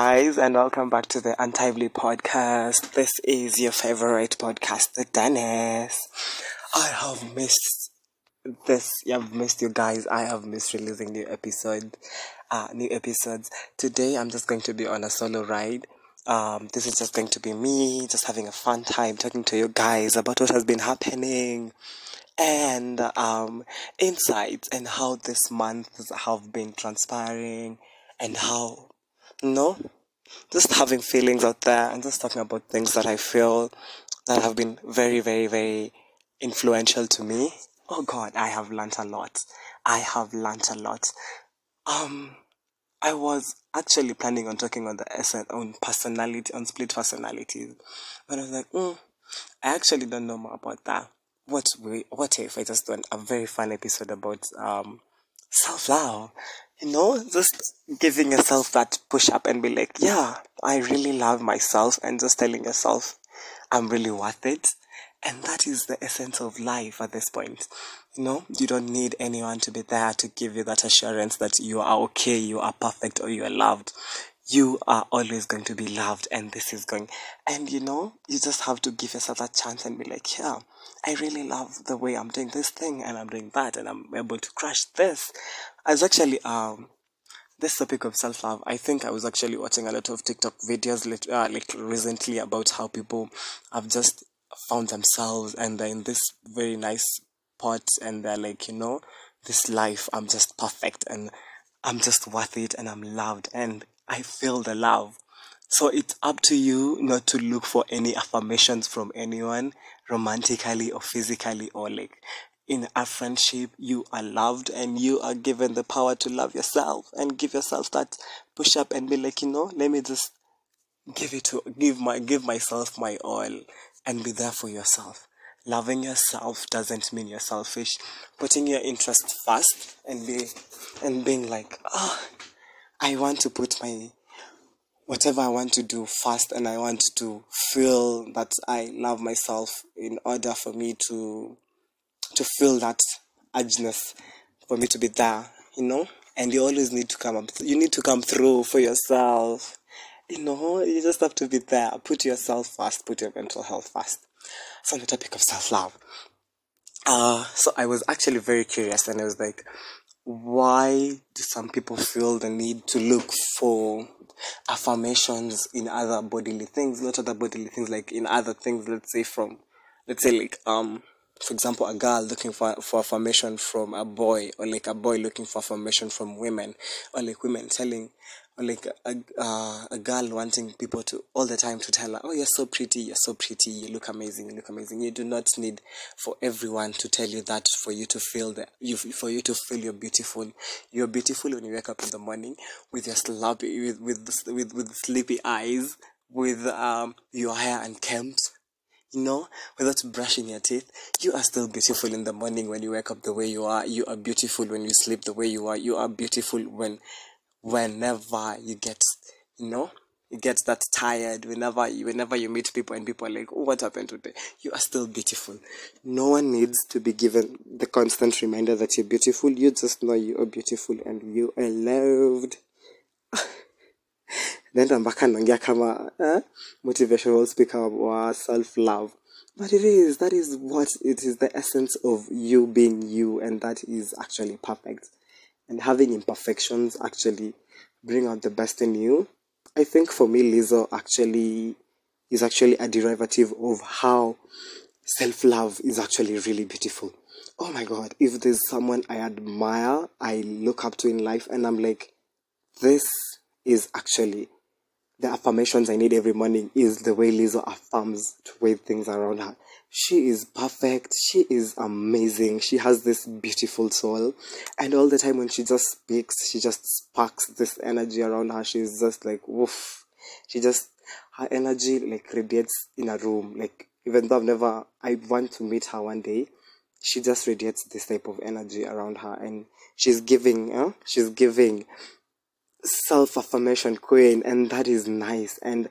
guys, and welcome back to the Untimely Podcast. This is your favorite podcast, The Dennis. I have missed this. I've missed you guys. I have missed releasing new episode, uh, new episodes. Today, I'm just going to be on a solo ride. Um, this is just going to be me, just having a fun time talking to you guys about what has been happening and um, insights and how this month have been transpiring and how no. Just having feelings out there and just talking about things that i feel that have been very very very influential to me. Oh god i have learnt a lot. I have learnt a lot. Um i was actually planning on talking on the essence on personality on split personalities but i was like mm, i actually don't know more about that. What we what if i just done a very fun episode about um self love you know, just giving yourself that push up and be like, yeah, I really love myself, and just telling yourself, I'm really worth it. And that is the essence of life at this point. You know, you don't need anyone to be there to give you that assurance that you are okay, you are perfect, or you are loved. You are always going to be loved, and this is going. And you know, you just have to give yourself that chance and be like, yeah, I really love the way I'm doing this thing, and I'm doing that, and I'm able to crush this. I was actually um this topic of self love. I think I was actually watching a lot of TikTok videos uh, like recently about how people have just found themselves and they're in this very nice spot and they're like, you know, this life I'm just perfect and I'm just worth it and I'm loved and I feel the love. So it's up to you not to look for any affirmations from anyone romantically or physically or like in a friendship you are loved and you are given the power to love yourself and give yourself that push up and be like you know let me just give it to give my give myself my all and be there for yourself. Loving yourself doesn't mean you're selfish. Putting your interest first and be and being like oh i want to put my whatever i want to do first and i want to feel that i love myself in order for me to to feel that urgeness for me to be there, you know. And you always need to come up. You need to come through for yourself. You know, you just have to be there. Put yourself first. Put your mental health first. So on the topic of self love. Uh, so I was actually very curious, and I was like, why do some people feel the need to look for affirmations in other bodily things, not other bodily things, like in other things, let's say from, let's say like, um, for example, a girl looking for, for affirmation from a boy, or like a boy looking for affirmation from women, or like women telling, or like a, uh, a girl wanting people to all the time to tell her, oh, you're so pretty, you're so pretty, you look amazing, you look amazing. You do not need for everyone to tell you that for you to feel that, you, for you to feel you're beautiful. You're beautiful when you wake up in the morning with your sloppy, with, with, with, with sleepy eyes, with um, your hair unkempt you know, without brushing your teeth, you are still beautiful in the morning when you wake up the way you are. You are beautiful when you sleep the way you are. You are beautiful when, whenever you get, you know, you get that tired. Whenever you, whenever you meet people and people are like, oh, what happened today? You are still beautiful. No one needs to be given the constant reminder that you're beautiful. You just know you are beautiful and you are loved. naenda mpaka naongea kama eh, motivational speaker wa self love but it is that is what it is the essence of you being you and that is actually perfect. And having imperfections actually bring out the best in you. I think for me lizzo actually is actually a derivative of how self love is actually really beautiful. Oh my god if there's someone i admire i look up to in life and i'm like this is actually the affirmations I need every morning is the way Lizzo affirms to way things around her. She is perfect. She is amazing. She has this beautiful soul. And all the time when she just speaks, she just sparks this energy around her. She's just like, woof. She just, her energy like radiates in a room. Like, even though I've never, I want to meet her one day, she just radiates this type of energy around her. And she's giving, huh? she's giving self affirmation queen, and that is nice, and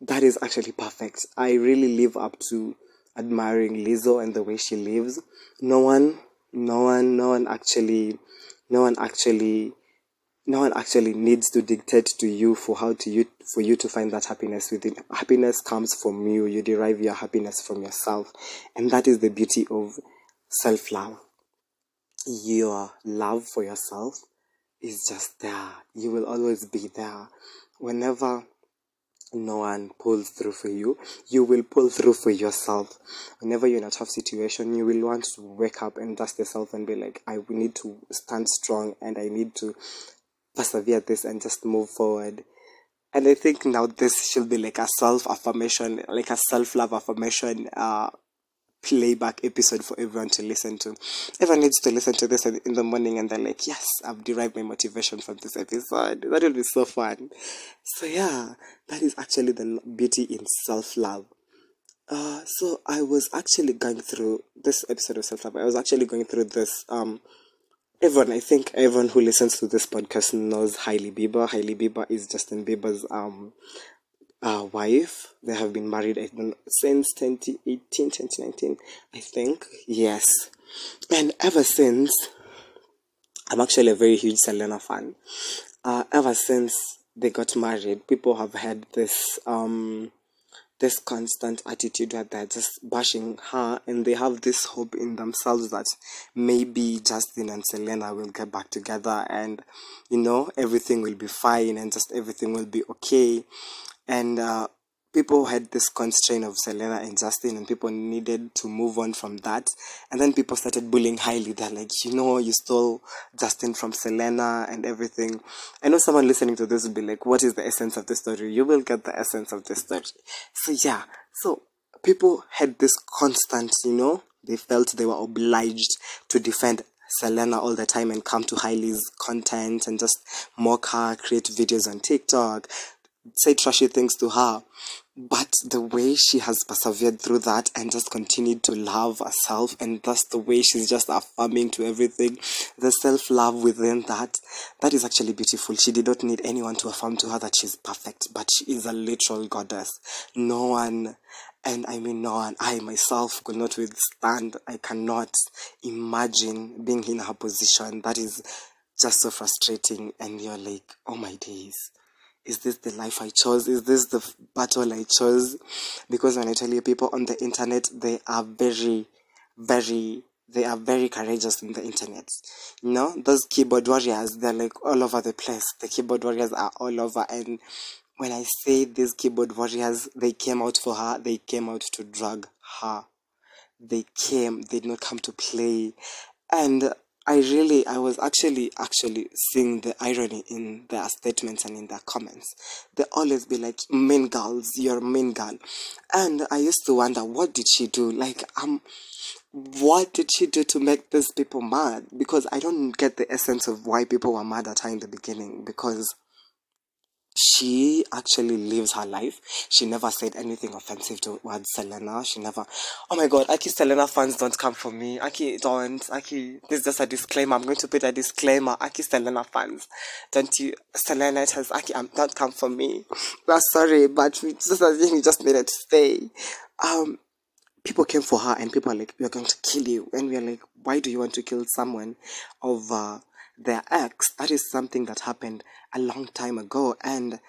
that is actually perfect. I really live up to admiring Lizzo and the way she lives. No one, no one, no one actually, no one actually no one actually needs to dictate to you for how to you for you to find that happiness within happiness comes from you you derive your happiness from yourself and that is the beauty of self-love your love for yourself is just there you will always be there whenever no one pulls through for you, you will pull through for yourself. Whenever you're in a tough situation, you will want to wake up and dust yourself and be like, I need to stand strong and I need to persevere this and just move forward. And I think now this should be like a self affirmation, like a self love affirmation uh, playback episode for everyone to listen to. Everyone needs to listen to this in the morning and they're like, yes, I've derived my motivation from this episode. That will be so fun. So, yeah, that is actually the beauty in self love. Uh, so I was actually going through this episode of self love. I was actually going through this. Um, everyone, I think everyone who listens to this podcast knows Hailey Bieber. Hailey Bieber is Justin Bieber's um uh, wife. They have been married since 2018, 2019, I think. Yes. And ever since, I'm actually a very huge Selena fan. Uh, ever since they got married, people have had this um this constant attitude that they're just bashing her and they have this hope in themselves that maybe Justin and Selena will get back together and you know everything will be fine and just everything will be okay and uh, people had this constraint of Selena and Justin, and people needed to move on from that. And then people started bullying Hailey. They're like, you know, you stole Justin from Selena and everything. I know someone listening to this will be like, what is the essence of the story? You will get the essence of the story. So, yeah. So, people had this constant, you know, they felt they were obliged to defend Selena all the time and come to Hailey's content and just mock her, create videos on TikTok, say trashy things to her but the way she has persevered through that and just continued to love herself and that's the way she's just affirming to everything the self-love within that that is actually beautiful. She did not need anyone to affirm to her that she's perfect but she is a literal goddess. No one and i mean no one i myself could not withstand i cannot imagine being in her position. That is just so frustrating. And you're like oh my days is this the life I chose? Is this the battle I chose? Because when I tell you people on the internet, they are very, very, they are very courageous in the internet. You know, those keyboard warriors, they're like all over the place. The keyboard warriors are all over. And when I say these keyboard warriors, they came out for her, they came out to drag her. They came, they did not come to play. And I really, I was actually, actually seeing the irony in their statements and in their comments. They always be like, mean girls, you're mean girl. And I used to wonder, what did she do? Like, um, what did she do to make these people mad? Because I don't get the essence of why people were mad at her in the beginning. Because she actually lives her life. She never said anything offensive towards Selena. She never, oh my god, Aki Selena fans don't come for me. Aki don't. Aki, this is just a disclaimer. I'm going to put a disclaimer. Aki Selena fans, don't you, Selena has Aki, um, don't come for me. Well, sorry, but we just, we just needed to stay. Um, people came for her and people are like, we're going to kill you. And we're like, why do you want to kill someone over their ex, that is something that happened a long time ago, and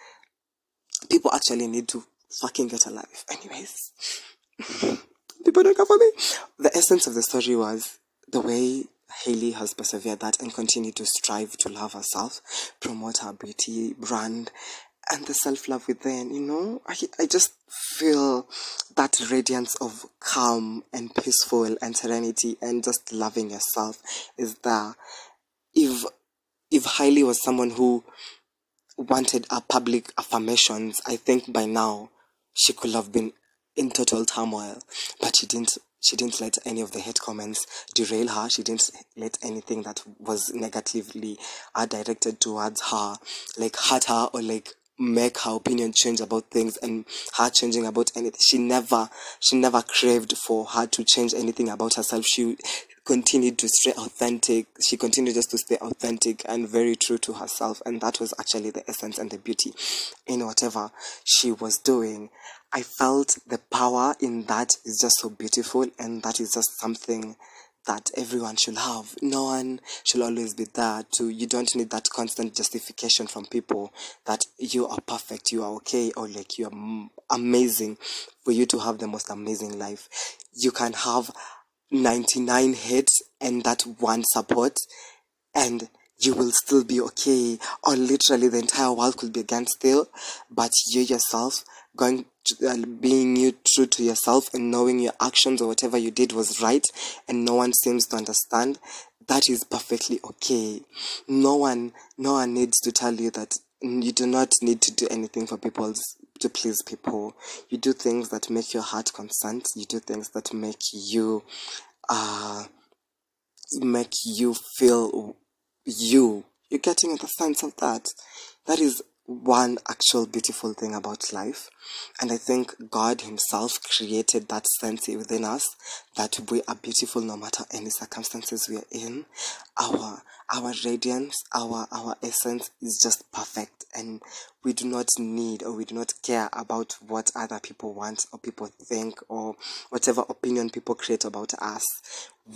people actually need to fucking get a life. Anyways, people don't come for me. The essence of the story was the way Hailey has persevered that and continued to strive to love herself, promote her beauty brand, and the self love within. You know, I I just feel that radiance of calm and peaceful and serenity and just loving yourself is there if if Hailey was someone who wanted a public affirmations, I think by now she could have been in total turmoil. But she didn't she didn't let any of the hate comments derail her. She didn't let anything that was negatively uh, directed towards her like hurt her or like make her opinion change about things and her changing about anything. She never she never craved for her to change anything about herself. She continued to stay authentic. She continued just to stay authentic and very true to herself. And that was actually the essence and the beauty in whatever she was doing. I felt the power in that is just so beautiful. And that is just something that everyone should have. No one should always be there to, you don't need that constant justification from people that you are perfect, you are okay, or like you are amazing for you to have the most amazing life. You can have 99 hits and that one support and you will still be okay. Or literally the entire world could be against you but you yourself going to, uh, being you true to yourself and knowing your actions or whatever you did was right and no one seems to understand that is perfectly okay. No one no one needs to tell you that you do not need to do anything for people to please people. You do things that make your heart consent. You do things that make you, uh, make you feel you. You're getting the sense of that. That is one actual beautiful thing about life. And I think God Himself created that sense within us that we are beautiful no matter any circumstances we are in. Our our radiance, our our essence is just perfect and we do not need or we do not care about what other people want or people think or whatever opinion people create about us.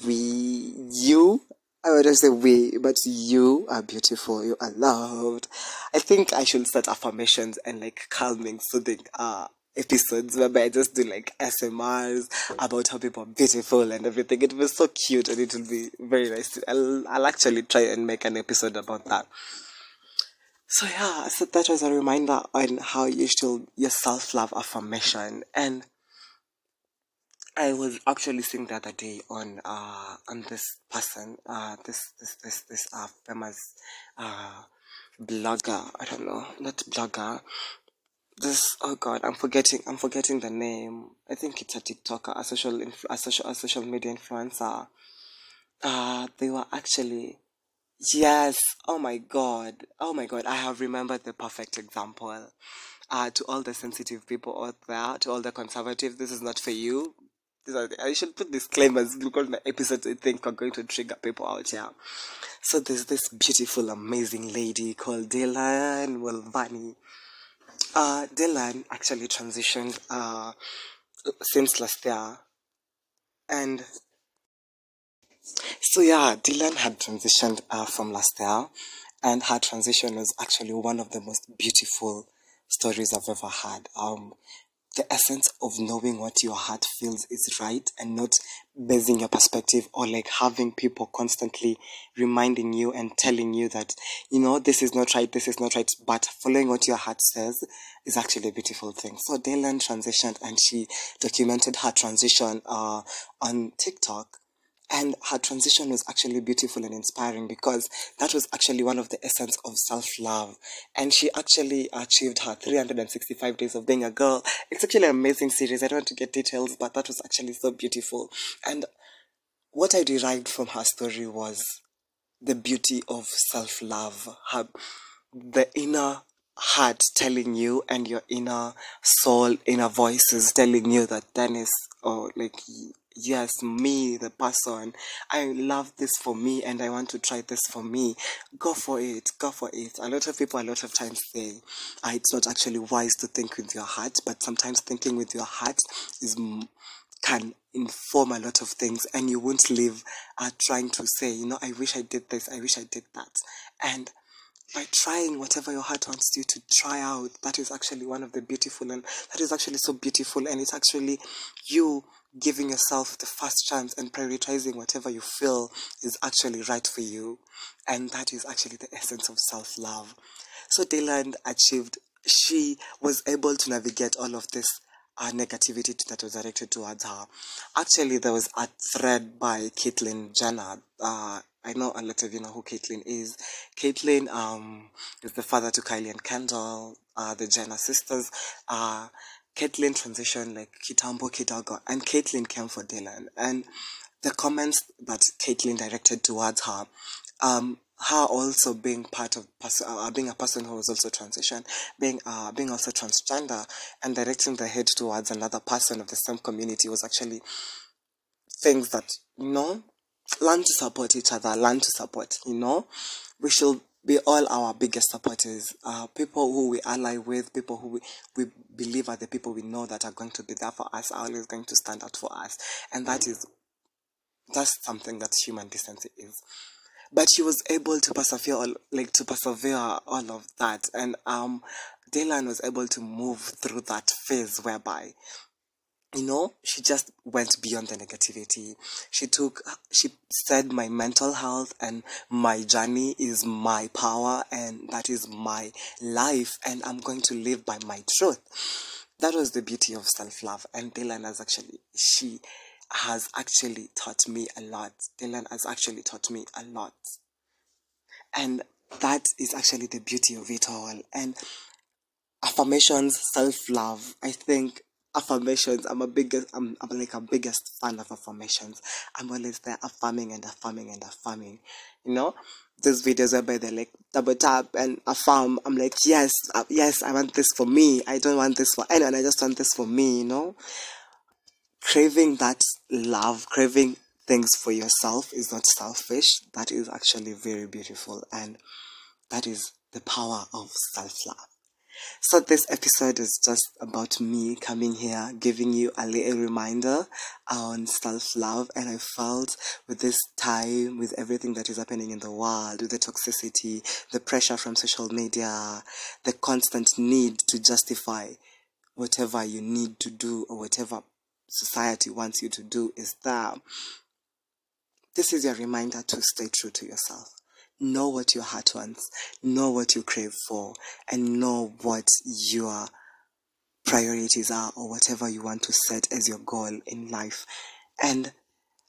We you I would just say we, but you are beautiful. You are loved. I think I should start affirmations and like calming, soothing uh episodes where I just do like ASMRs about how people are beautiful and everything. It was so cute and it will be very nice. I'll, I'll actually try and make an episode about that. So yeah, so that was a reminder on how you should your self love affirmation and I was actually seeing the other day on uh on this person uh this this this this uh famous uh blogger. I don't know not blogger. This oh god I'm forgetting I'm forgetting the name. I think it's a TikToker a social a social a social media influencer. Uh they were actually yes oh my god oh my god I have remembered the perfect example. Uh, to all the sensitive people out there, to all the conservatives, this is not for you. I should put disclaimers because my episodes I think are going to trigger people out here. So there's this beautiful, amazing lady called Dylan Mulvaney. Uh, Dylan actually transitioned uh, since last year. And so yeah, Dylan had transitioned uh, from last year, and her transition was actually one of the most beautiful stories I've ever had. Um, the essence of knowing what your heart feels is right and not basing your perspective or like having people constantly reminding you and telling you that you know this is not right this is not right but following what your heart says is actually a beautiful thing. So Dylan transitioned and she documented her transition uh, on TikTok and her transition was actually beautiful and inspiring because that was actually one of the essence of self-love. And she actually achieved her 365 days of being a girl. It's actually an amazing series. I don't want to get details but that was actually so beautiful. And what i derived from her story was the beauty of self-love. Her the inner heart telling you and your inner soul inner voices telling you that dennis or like yes, me, the person, I love this for me and I want to try this for me, go for it, go for it. A lot of people, a lot of times say uh, it's not actually wise to think with your heart, but sometimes thinking with your heart is can inform a lot of things and you won't live uh, trying to say, you know, I wish I did this, I wish I did that. And by trying whatever your heart wants you to try out, that is actually one of the beautiful and that is actually so beautiful and it's actually you giving yourself the first chance and prioritizing whatever you feel is actually right for you. And that is actually the essence of self love. So Dylan achieved, she was able to navigate all of this uh, negativity that was directed towards her. Actually, there was a thread by Caitlyn Jenner. Uh, I know a lot of you know who Caitlyn is. Caitlyn um, is the father to Kylie and Kendall, uh, the Jenner sisters. Uh, Caitlyn transitioned like Kitambo Kidogo, and Caitlyn came for Dylan. And the comments that Caitlyn directed towards her, um, her also being part of uh, being a person who was also transition, being uh, being also transgender, and directing the head towards another person of the same community was actually things that you know learn to support each other, learn to support. You know, we should be all our biggest supporters, uh, people who we ally with, people who we, we believe are the people we know that are going to be there for us, are always going to stand out for us. And that is That's something that human decency is. But she was able to persevere, all, like to persevere all of that, and um, Dylan was able to move through that phase whereby you know, she just went beyond the negativity. She took, she said, my mental health and my journey is my power and that is my life, and I'm going to live by my truth. That was the beauty of self love. And Dylan has actually, she has actually taught me a lot. Dylan has actually taught me a lot. And that is actually the beauty of it all. And affirmations, self love, I think affirmations. I'm a biggest I'm, I'm like a biggest fan of affirmations. I'm always there affirming and affirming and affirming. You know? Those videos whereby they like double tap and affirm. I'm like, yes, uh, yes, I want this for me. I don't want this for anyone. I just want this for me, you know? Craving that love, craving things for yourself is not selfish. That is actually very beautiful and that is the power of self love. So this episode is just about me coming here, giving you a little reminder on self-love. And I felt with this time, with everything that is happening in the world, with the toxicity, the pressure from social media, the constant need to justify whatever you need to do or whatever society wants you to do is that This is your reminder to stay true to yourself know what your heart wants, know what you crave for, and know what your priorities are or whatever you want to set as your goal in life. And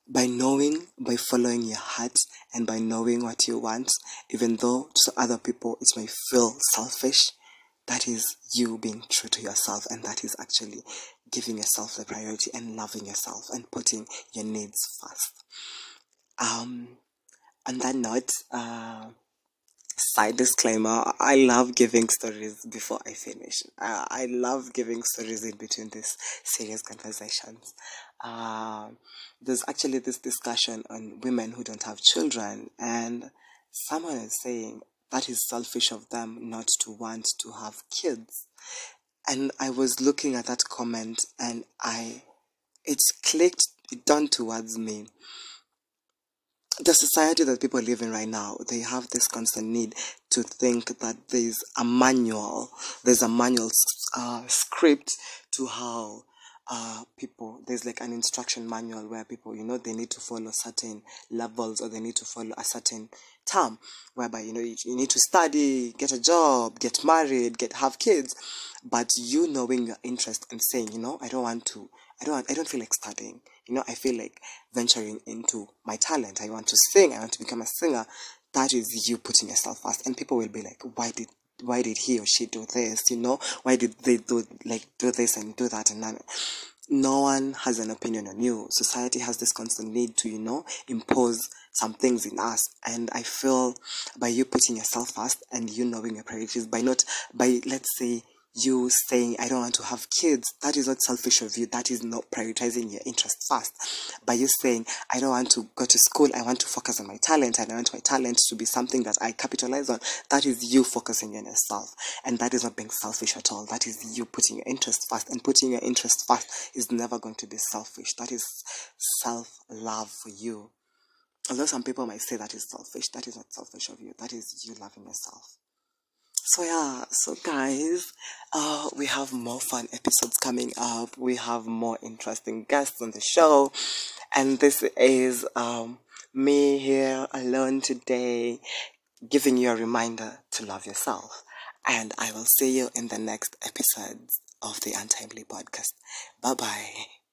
by knowing, by following your heart, and by knowing what you want, even though to other people it may feel selfish, that is you being true to yourself, and that is actually giving yourself the priority and loving yourself and putting your needs first. Um, on that note, uh, side disclaimer I love giving stories before I finish. Uh, I love giving stories in between these serious conversations. Uh, there's actually this discussion on women who don't have children, and someone is saying that is selfish of them not to want to have kids. And I was looking at that comment and I, it clicked, it dawned towards me the society that people live in right now, they have this constant need to think that there's a manual, there's a manual uh, script to how uh, people, there's like an instruction manual where people, you know, they need to follow certain levels or they need to follow a certain term whereby, you know, you, you need to study, get a job, get married, get, have kids. But you knowing your interest and saying, you know, I don't want to, I don't, I don't feel like studying you know, I feel like venturing into my talent. I want to sing. I want to become a singer. That is you putting yourself first. And people will be like, why did why did he or she do this? You know, why did they do like do this and do that and that? No one has an opinion on you. Society has this constant need to, you know, impose some things in us. And I feel by you putting yourself first and you knowing your priorities, by not by let's say you saying, I don't want to have kids, that is not selfish of you. That is not prioritizing your interest first. By you saying, I don't want to go to school, I want to focus on my talent, and I want my talent to be something that I capitalize on, that is you focusing on yourself. And that is not being selfish at all. That is you putting your interest first. And putting your interest first is never going to be selfish. That is self love for you. Although some people might say that is selfish, that is not selfish of you. That is you loving yourself. So yeah, so guys, uh, we have more fun episodes coming up. We have more interesting guests on the show, and this is um me here alone today, giving you a reminder to love yourself. And I will see you in the next episodes of the Untimely Podcast. Bye bye.